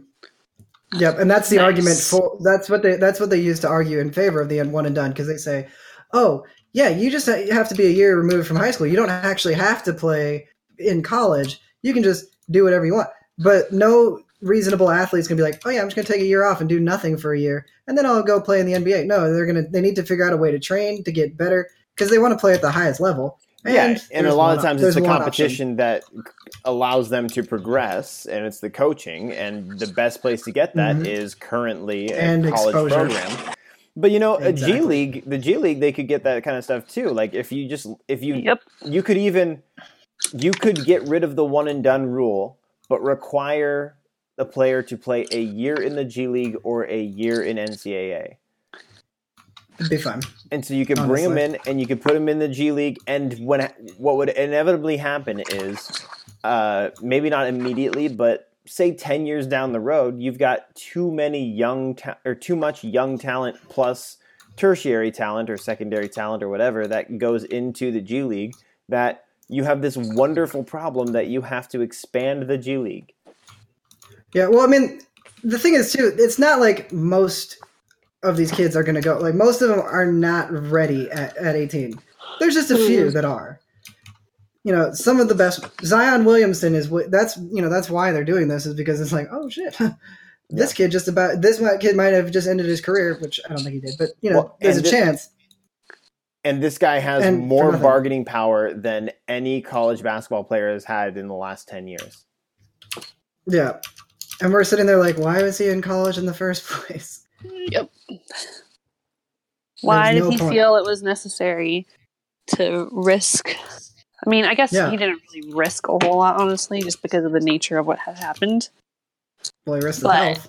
Yep, and that's the Nice. argument for that's what they that's what they use to argue in favor of the end one and done because they say, "Oh, yeah, you just have to be a year removed from high school. You don't actually have to play in college. You can just do whatever you want." But no reasonable athlete's gonna be like, "Oh yeah, I'm just gonna take a year off and do nothing for a year, and then I'll go play in the NBA." No, they're gonna they need to figure out a way to train to get better because they want to play at the highest level. yeah, and a lot of times there's it's the one option. competition that allows them to progress, and it's the coaching, and the best place to get that is Mhm. currently a And college exposure. program. But you know, a G League, the G League, they could get that kind of stuff too. Like if you just if you Yep. you could even you could get rid of the one and done rule, but require the player to play a year in the G League or a year in NCAA. It'd be fun. And so you could bring him Honestly. in and you could put him in the G League. And when what would inevitably happen is uh, maybe not immediately, but say 10 years down the road, you've got too many young ta- or too much young talent plus tertiary talent or secondary talent or whatever that goes into the G League that you have this wonderful problem that you have to expand the G League. Yeah, well, I mean, the thing is too, it's not like most of these kids are going to go. Like most of them are not ready at, at 18. There's just a few mm-hmm. that are. You know, some of the best. Zion Williamson is what. That's you know that's why they're doing this is because it's like oh shit, <laughs> this kid just about this kid might have just ended his career, which I don't think he did, but you know Well, there's a and thi- chance. And this guy has And more bargaining power than any college basketball player has had in the last 10 years. Yeah, and we're sitting there like, why was he in college in the first <laughs> place? Yep. Why There's did no he point. feel it was necessary to risk? I mean, I guess Yeah. he didn't really risk a whole lot, honestly, just because of the nature of what had happened. Well, he risked his But- health.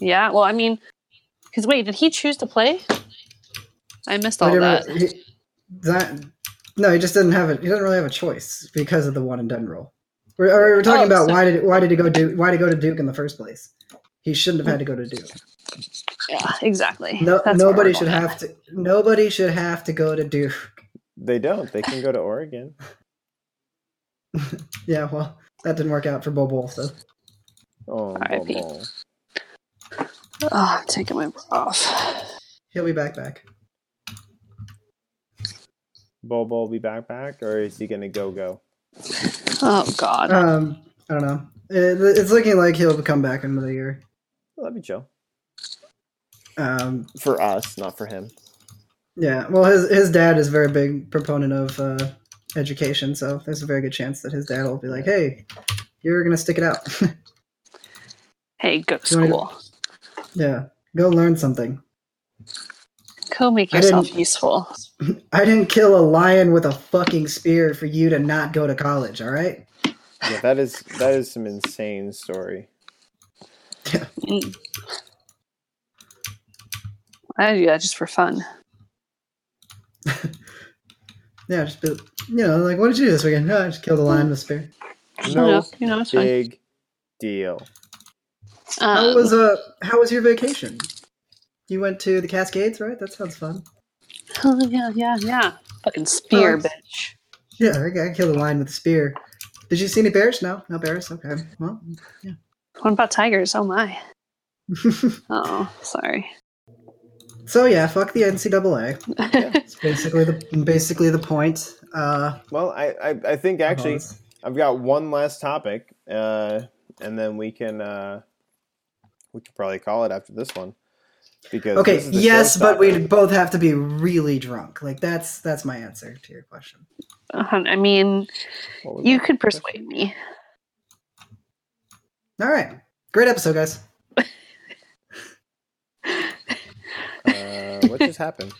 Yeah, well, I mean, because wait, did he choose to play? I missed all He that. really- he- Zion- no, he just didn't have it. He didn't really have a choice because of the one and done rule. We're, or we're talking Oh, about so- why did why did he go Duke? Why did he go to Duke in the first place? He shouldn't have had to go to Duke. Yeah, exactly. No, That's nobody we're should have to. Nobody should have to go to Duke. They don't. They can go to Oregon. <laughs> Yeah, well, that didn't work out for Bol Bol. So Oh, R.I.P. blah, blah. Oh, I'm taking my bra off. he'll be back. Back. Bol Bol will be back back, or is he gonna go go? Oh God. Um, I don't know. It, it's looking like he'll come back in another year. Well, that'd be chill Um, for us, not for him. yeah. Well, his his dad is a very big proponent of uh, education, so there's a very good chance that his dad will be like, "Hey, you're gonna stick it out." <laughs> hey, go to you wanna- school. yeah, go learn something. Go make yourself useful. <clears throat> I didn't kill a lion with a fucking spear for you to not go to college. All right. Yeah, that is that is some insane story. Mm. <laughs> I do that just for fun. <laughs> Yeah, just be, you know, like what did you do this weekend? Oh, I just killed a lion with a spear. No Yeah, you know, it's fine. big deal. How Um, was uh how was your vacation? You went to the Cascades, right? That sounds fun. Oh, <laughs> yeah, yeah, yeah. Fucking spear, Oh, bitch. Yeah, I I killed a lion with a spear. Did you see any bears? No, no bears. Okay, well, What about tigers? Oh my. <laughs> Oh, sorry. so yeah, fuck the NCAA. <laughs> It's basically the basically the point. Uh, Well, I I, I think actually I've got one last topic, uh, and then we can uh, we can probably call it after this one. Because okay, this is the yes, but topic. we both have to be really drunk. Like that's that's my answer to your question. Uh, I mean, you could persuade me. All right, great episode, guys. Uh, what just happened?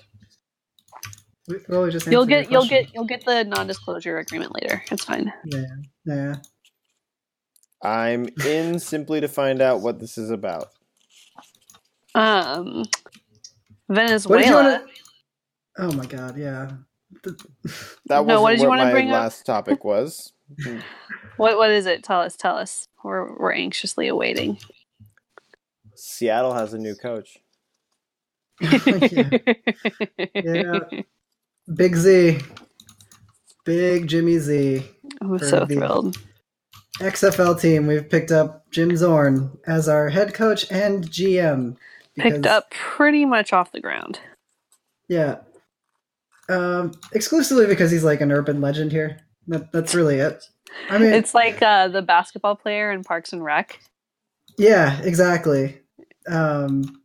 We, well, we just You'll get, you'll get, you'll get the non-disclosure agreement later. It's fine. Yeah, yeah. I'm in simply to find out what this is about. Um, What did you Venezuela. want to? Oh my god, yeah. That No, wasn't what did you what wanna my bring up? last topic was. What, what is it? Tell us, tell us. We're, we're anxiously awaiting. Seattle has a new coach. <laughs> yeah. Yeah. Big Z, Big Jimmy Z. I'm so thrilled. XFL team, we've picked up Jim Zorn as our head coach and GM. Picked up pretty much off the ground. Yeah. Um, exclusively because he's like an urban legend here. That, that's really it. I mean, It's like uh, the basketball player in Parks and Rec. yeah, exactly. Um,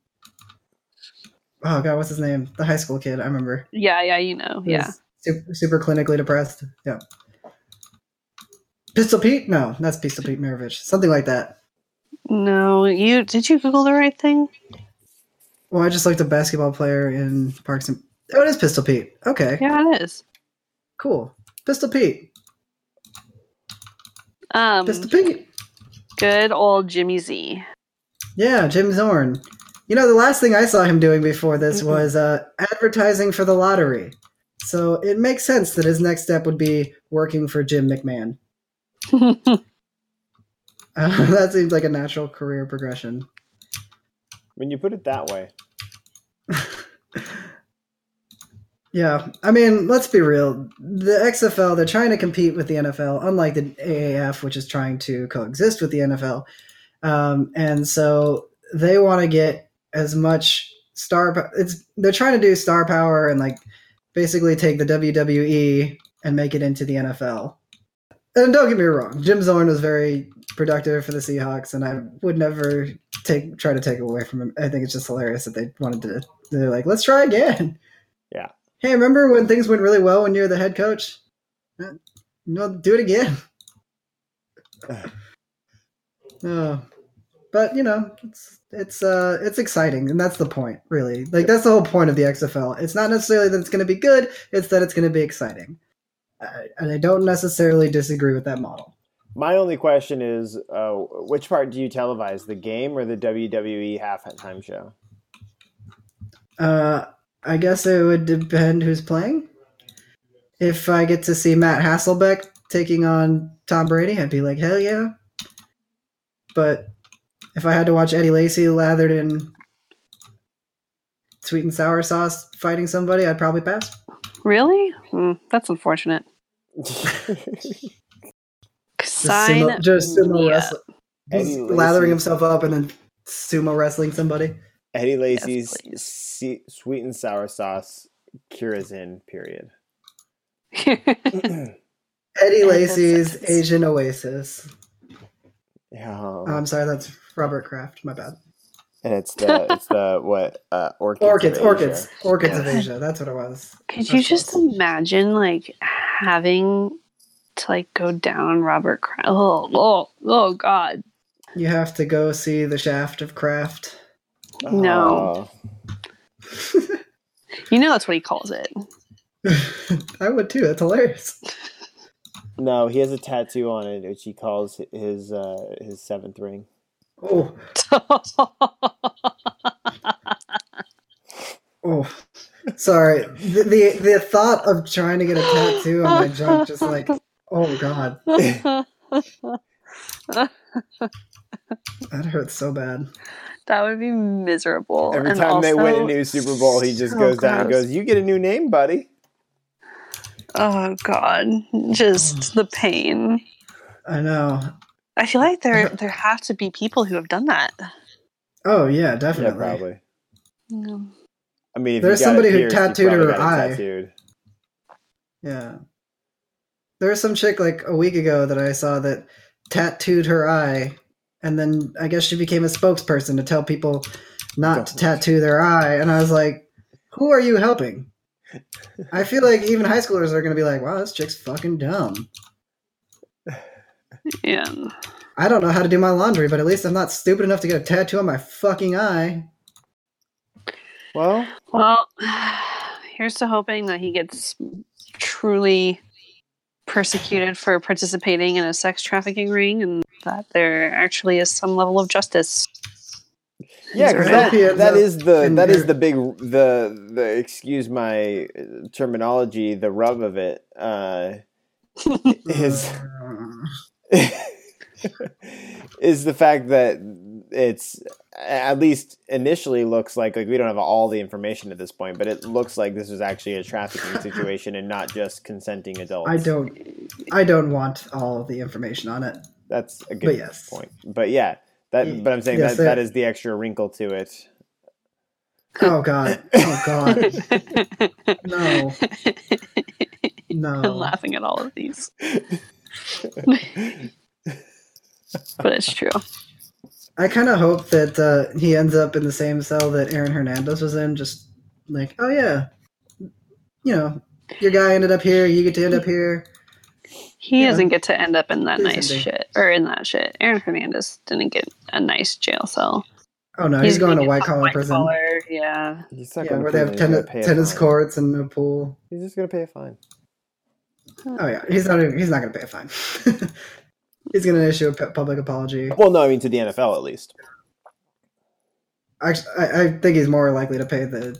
oh god, what's his name? The high school kid. I remember. Yeah, yeah, you know, He yeah. Super, super clinically depressed. Yeah. Pistol Pete? No, that's Pistol Pete Maravich. Something like that. No, you did you Google the right thing? Well, I just looked at basketball player in Parks and. Oh, it is Pistol Pete. Okay, Yeah, it is. cool. Pistol Pete. Um, Mr. Piggy. good old Jimmy Z. Yeah, Jim Zorn. You know, the last thing I saw him doing before this Mhm. was uh, advertising for the lottery. So it makes sense that his next step would be working for Jim McMahon. Uh, <laughs> <laughs> that seems like a natural career progression. When you put it that way, Yeah, I mean, let's be real. The XFL, they're trying to compete with the NFL, unlike the AAF, which is trying to coexist with the NFL. Um, and so they want to get as much star. It's they're trying to do star power and like basically take the WWE and make it into the NFL. And don't get me wrong, Jim Zorn was very productive for the Seahawks, and I would never take try to take away from him. I think it's just hilarious that they wanted to. They're like, let's try again. Yeah. Hey, remember when things went really well when you were the head coach? Uh, No, do it again. <laughs> oh, but you know, it's it's uh it's exciting, and that's the point, really. Like that's the whole point of the XFL. It's not necessarily that it's going to be good; it's that it's going to be exciting. I, and I don't necessarily disagree with that model. my only question is, uh, which part do you televise, the game or the WWE halftime show? Uh, I guess it would depend who's playing. If I get to see Matt Hasselbeck taking on Tom Brady, I'd be like, hell yeah. But if I had to watch Eddie Lacy lathered in sweet and sour sauce fighting somebody, I'd probably pass. really? Hmm, that's unfortunate. <laughs> Just Sign sumo, just sumo me up. wrestling. Eddie Just lathering himself up and then sumo wrestling somebody. Eddie Lacy's please. se- sweet and sour sauce cures in. Period. <laughs> Eddie that Lacy's. Asian Oasis. Yeah, Oh, I'm sorry, that's Robert Kraft. My bad. and it's the it's the <laughs> what uh, orchids. Orchids, of Asia. orchids, orchids of Asia. That's what it was. Could you That's just close. imagine like having to like go down on Robert Kraft? Oh, oh, oh, God. You have to go see the Shaft of Craft. No. Oh. <laughs> You know that's what he calls it. <laughs> I would too. That's hilarious. No, he has a tattoo on it, which he calls his uh, his seventh ring. Oh, <laughs> oh. Sorry. The, the the thought of trying to get a tattoo on my junk just like, oh god, that hurts so bad. that would be miserable. Every And time they win a new Super Bowl, he just so goes down and goes, "You get a new name, buddy." Oh God, just the pain. I know. I feel like there <laughs> there have to be people who have done that. Oh yeah, Yeah, definitely. probably. Mm. I mean, if There's you got somebody it who pierced, tattooed her eye. Tattooed. Yeah. There was some chick like a week ago that I saw that tattooed her eye, and then I guess she became a spokesperson to tell people not to tattoo their eye. And I was like, who are you helping? I feel like even high schoolers are going to be like, wow, this chick's fucking dumb. <laughs> Yeah. I don't know how to do my laundry, but at least I'm not stupid enough to get a tattoo on my fucking eye. Well, Well, here's to hoping that he gets truly persecuted for participating in a sex trafficking ring and that there actually is some level of justice. yeah, because I that, hope he ends that up is the in that is the big the the excuse my terminology, the rub of it uh, is <laughs> is the fact that it's at least initially looks like like we don't have all the information at this point, but it looks like this is actually a trafficking situation and not just consenting adults. I don't. I don't want all the information on it. That's a But good yes. point. But yeah, that. But I'm saying Yes, that that it- is the extra wrinkle to it. Oh god. Oh god. No. <laughs> No! I'm laughing at all of these. <laughs> but it's true. I kind of hope that uh, he ends up in the same cell that Aaron Hernandez was in. Just like, oh yeah, you know, your guy ended up here. You get to end up here. He Yeah. doesn't get to end up in that He's nice shit or in that shit. Aaron Hernandez didn't get a nice jail cell. Oh no, he's, going gonna white collar prison. collar, Yeah. He's not Yeah, going where to they have tennis, tennis courts and a pool. He's just going to pay a fine. Oh yeah, he's not. He's not going to pay a fine. <laughs> he's going to issue a public apology. Well, no, I mean to the NFL at least. Actually, I, I think he's more likely to pay the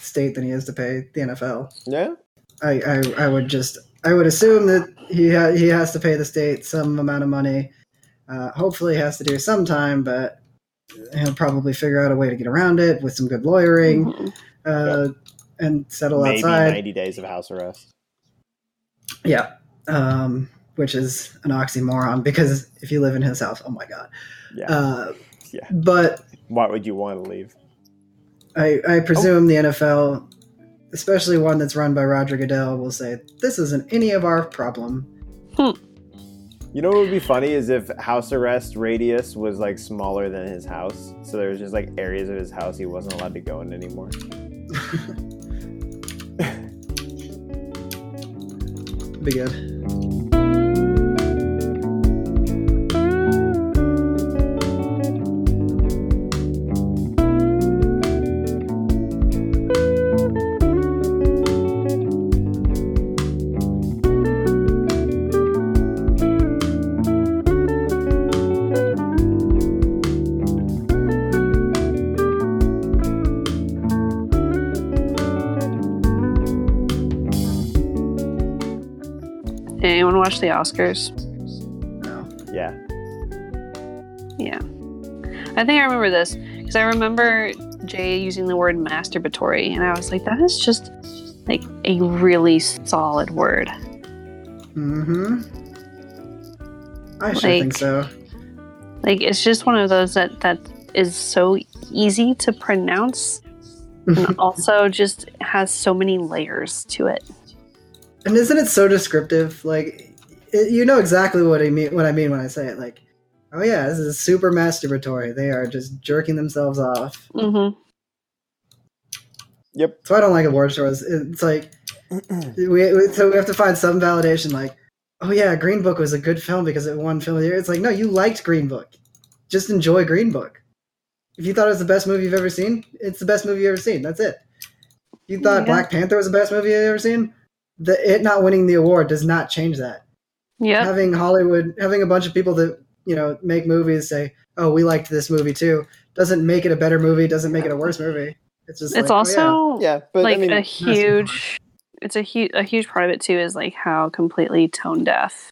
state than he is to pay the NFL. Yeah. I, I, I would just I would assume that he ha- he has to pay the state some amount of money. Uh, hopefully, he has to do some time, but he'll probably figure out a way to get around it with some good lawyering Mhm. uh, and settle out. Maybe outside. ninety days of house arrest. Yeah, um, which is an oxymoron because if you live in his house, oh my god. Yeah. Uh, Yeah. But Why would you want to leave? I, I presume the NFL, especially one that's run by Roger Goodell, will say this isn't any of our problem. Hmm. You know what would be funny is if house arrest radius was like smaller than his house, so there was just like areas of his house he wasn't allowed to go in anymore. <laughs> <laughs> Be good. Watch the Oscars? No. Yeah. Yeah. I think I remember this because I remember Jay using the word masturbatory, and I was like, that is just like a really solid word. Mm-hmm. I should Like- think so. Like it's just one of those that that is so easy to pronounce, and <laughs> also just has so many layers to it. And isn't it so descriptive? Like, it, you know exactly what I mean. What I mean when I say it. Like, oh yeah, this is super masturbatory. They are just jerking themselves off. hmm Yep. So I don't like award shows. It's like <clears throat> we, we so we have to find some validation. Like, oh yeah, Green Book was a good film because it won film of the year. It's like no, you liked Green Book. Just enjoy Green Book. If you thought it was the best movie you've ever seen, it's the best movie you've ever seen. That's it. You thought Yeah. Black Panther was the best movie you've ever seen, the it not winning the award does not change that. Yep. Having Hollywood, having a bunch of people that you know make movies say, "Oh, we liked this movie too," doesn't make it a better movie. Doesn't make it a worse movie. It's just it's like, oh, yeah. also Yeah, but like I mean, a huge. It's a huge a huge part of it too is like how completely tone deaf.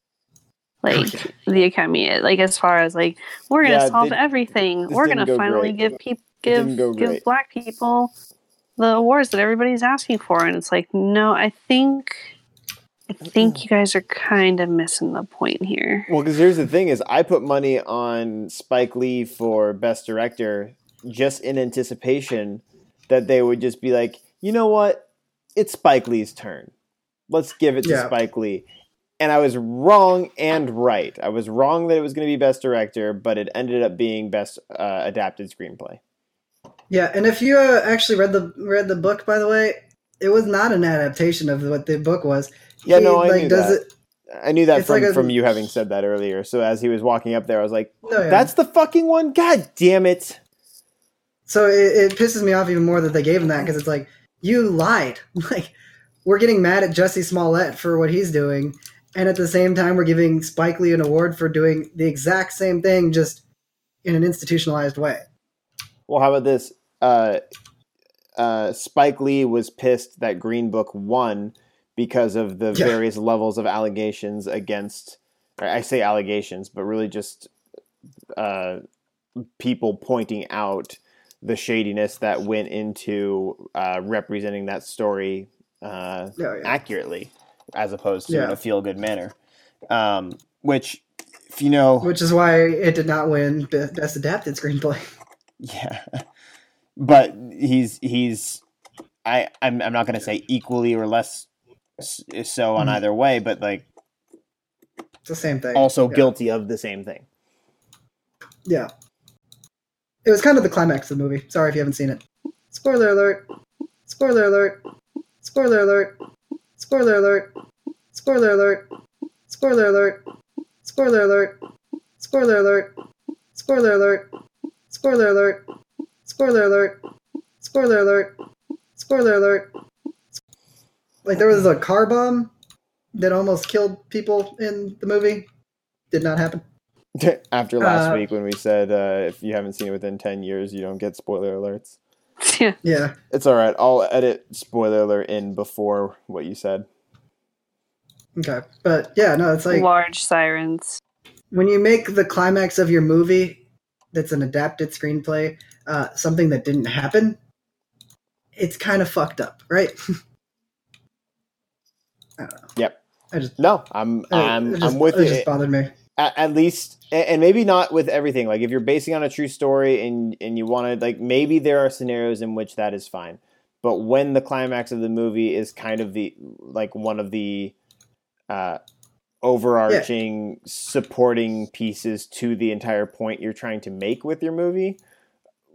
Like yeah. the academy, is. like as far as like we're gonna Yeah, solve they- everything, we're gonna go finally great. give people give give great. black people the awards that everybody's asking for, and it's like no, I think I think you guys are kind of missing the point here. Well, because here's the thing: is I put money on Spike Lee for Best Director just in anticipation that they would just be like, you know what, it's Spike Lee's turn. Let's give it to Yeah. Spike Lee. And I was wrong and right. I was wrong that it was going to be Best Director, but it ended up being Best uh, Adapted Screenplay. Yeah, and if you uh, actually read the read the book, by the way, it was not an adaptation of what the book was. Yeah, no, I like, knew does that. it. I knew that from, like a- from you having said that earlier. So as he was walking up there, I was like, No, yeah. "That's the fucking one! God damn it!" So it, it pisses me off even more that they gave him that because it's like you lied. <laughs> Like we're getting mad at Jussie Smollett for what he's doing, and at the same time we're giving Spike Lee an award for doing the exact same thing, just in an institutionalized way. Well, how about this? Uh, uh, Spike Lee was pissed that Green Book won because of the Yeah. various levels of allegations against. I say allegations, but really just uh, people pointing out the shadiness that went into uh, representing that story uh, Yeah, yeah. accurately, as opposed to in a feel good manner. Um, which, if you know, Which is why it did not win Best Adapted Screenplay. <laughs> Yeah, but he's he's I I'm I'm not gonna say equally or less so on Mhm. either way, but like It's the same thing. also Yeah. guilty of the same thing. Yeah. It was kind of the climax of the movie. Sorry if you haven't seen it. Spoiler alert. Spoiler alert. Spoiler alert. Spoiler alert. Spoiler alert. Spoiler alert. Spoiler alert. Spoiler alert. Spoiler alert. Spoiler alert. Spoiler alert. Spoiler alert. Spoiler alert. Like there was a car bomb that almost killed people in the movie. did not happen. <laughs> After last Uh, week when we said uh, if you haven't seen it within ten years, you don't get spoiler alerts. <laughs> yeah. Yeah. It's all right. I'll edit spoiler alert in before what you said. Okay. But yeah, no, it's like Large sirens. when you make the climax of your movie that's an adapted screenplay uh, something that didn't happen, it's kind of fucked up, right? <laughs> I know. Yep. I just, No, I'm I- I'm it just, I'm with it. you. just bothered me. at, at least and, maybe not with everything like if you're basing on a true story and and you want to like maybe there are scenarios in which that is fine but when the climax of the movie is kind of the like one of the uh overarching supporting pieces to the entire point you're trying to make with your movie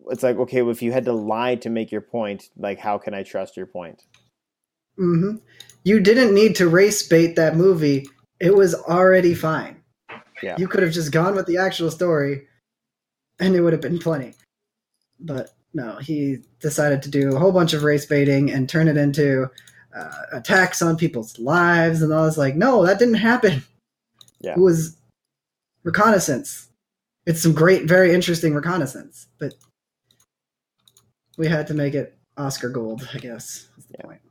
it's like okay well if you had to lie to make your point like how can i trust your point hmm You didn't need to race bait that movie. It was already fine. Yeah. You could have just gone with the actual story and it would have been plenty. But no, he decided to do a whole bunch of race baiting and turn it into uh, attacks on people's lives. And I was like, no, that didn't happen. Yeah. It was reconnaissance. It's some great, very interesting reconnaissance. But we had to make it Oscar gold, I guess. Yeah. point.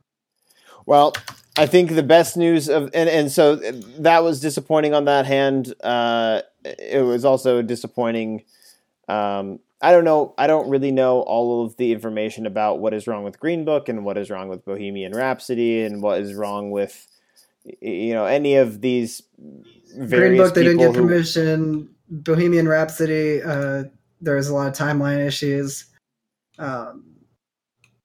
Well, I think the best news of and and so that was disappointing on that hand. Uh, it was also disappointing. Um, I don't know. I don't really know all of the information about what is wrong with Green Book and what is wrong with Bohemian Rhapsody and what is wrong with you know any of these various Green Book, they didn't get who- permission. Bohemian Rhapsody, uh, there was a lot of timeline issues. Um,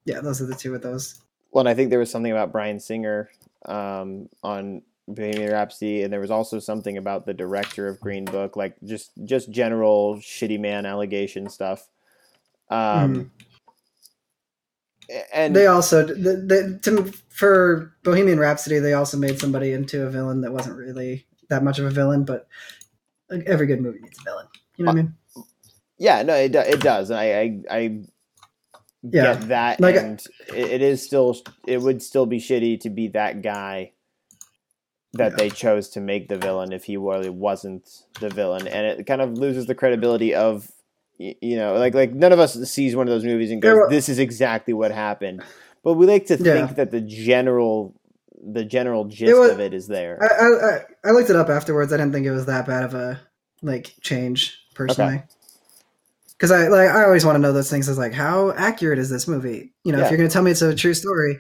yeah, those are the two of those. Well, and I think there was something about Bryan Singer um, on Bohemian Rhapsody, and there was also something about the director of Green Book, like just just general shitty man allegation stuff. Um, And They also, the, the, to, for Bohemian Rhapsody, they also made somebody into a villain that wasn't really that much of a villain, but every good movie needs a villain. You know what I mean? yeah, no, it it does, and I I, I Yeah, get that, like- uh, and it, it is still it would still be shitty to be that guy that Yeah. they chose to make the villain if he really wasn't the villain, and it kind of loses the credibility of you know like like none of us sees one of those movies and goes, "This is exactly what happened," but we like to Yeah. think that the general the general gist was- of it is there. I, I, I, I looked it up afterwards. I didn't think it was that bad of a like change personally. Because I like I always want to know those things. Is like how accurate is this movie? You know, Yeah. if you're going to tell me it's a true story,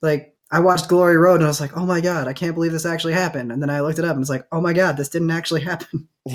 like I watched Glory Road and I was like, oh my god, I can't believe this actually happened. And then I looked it up and it's like, oh my god, this didn't actually <laughs> happen. <laughs>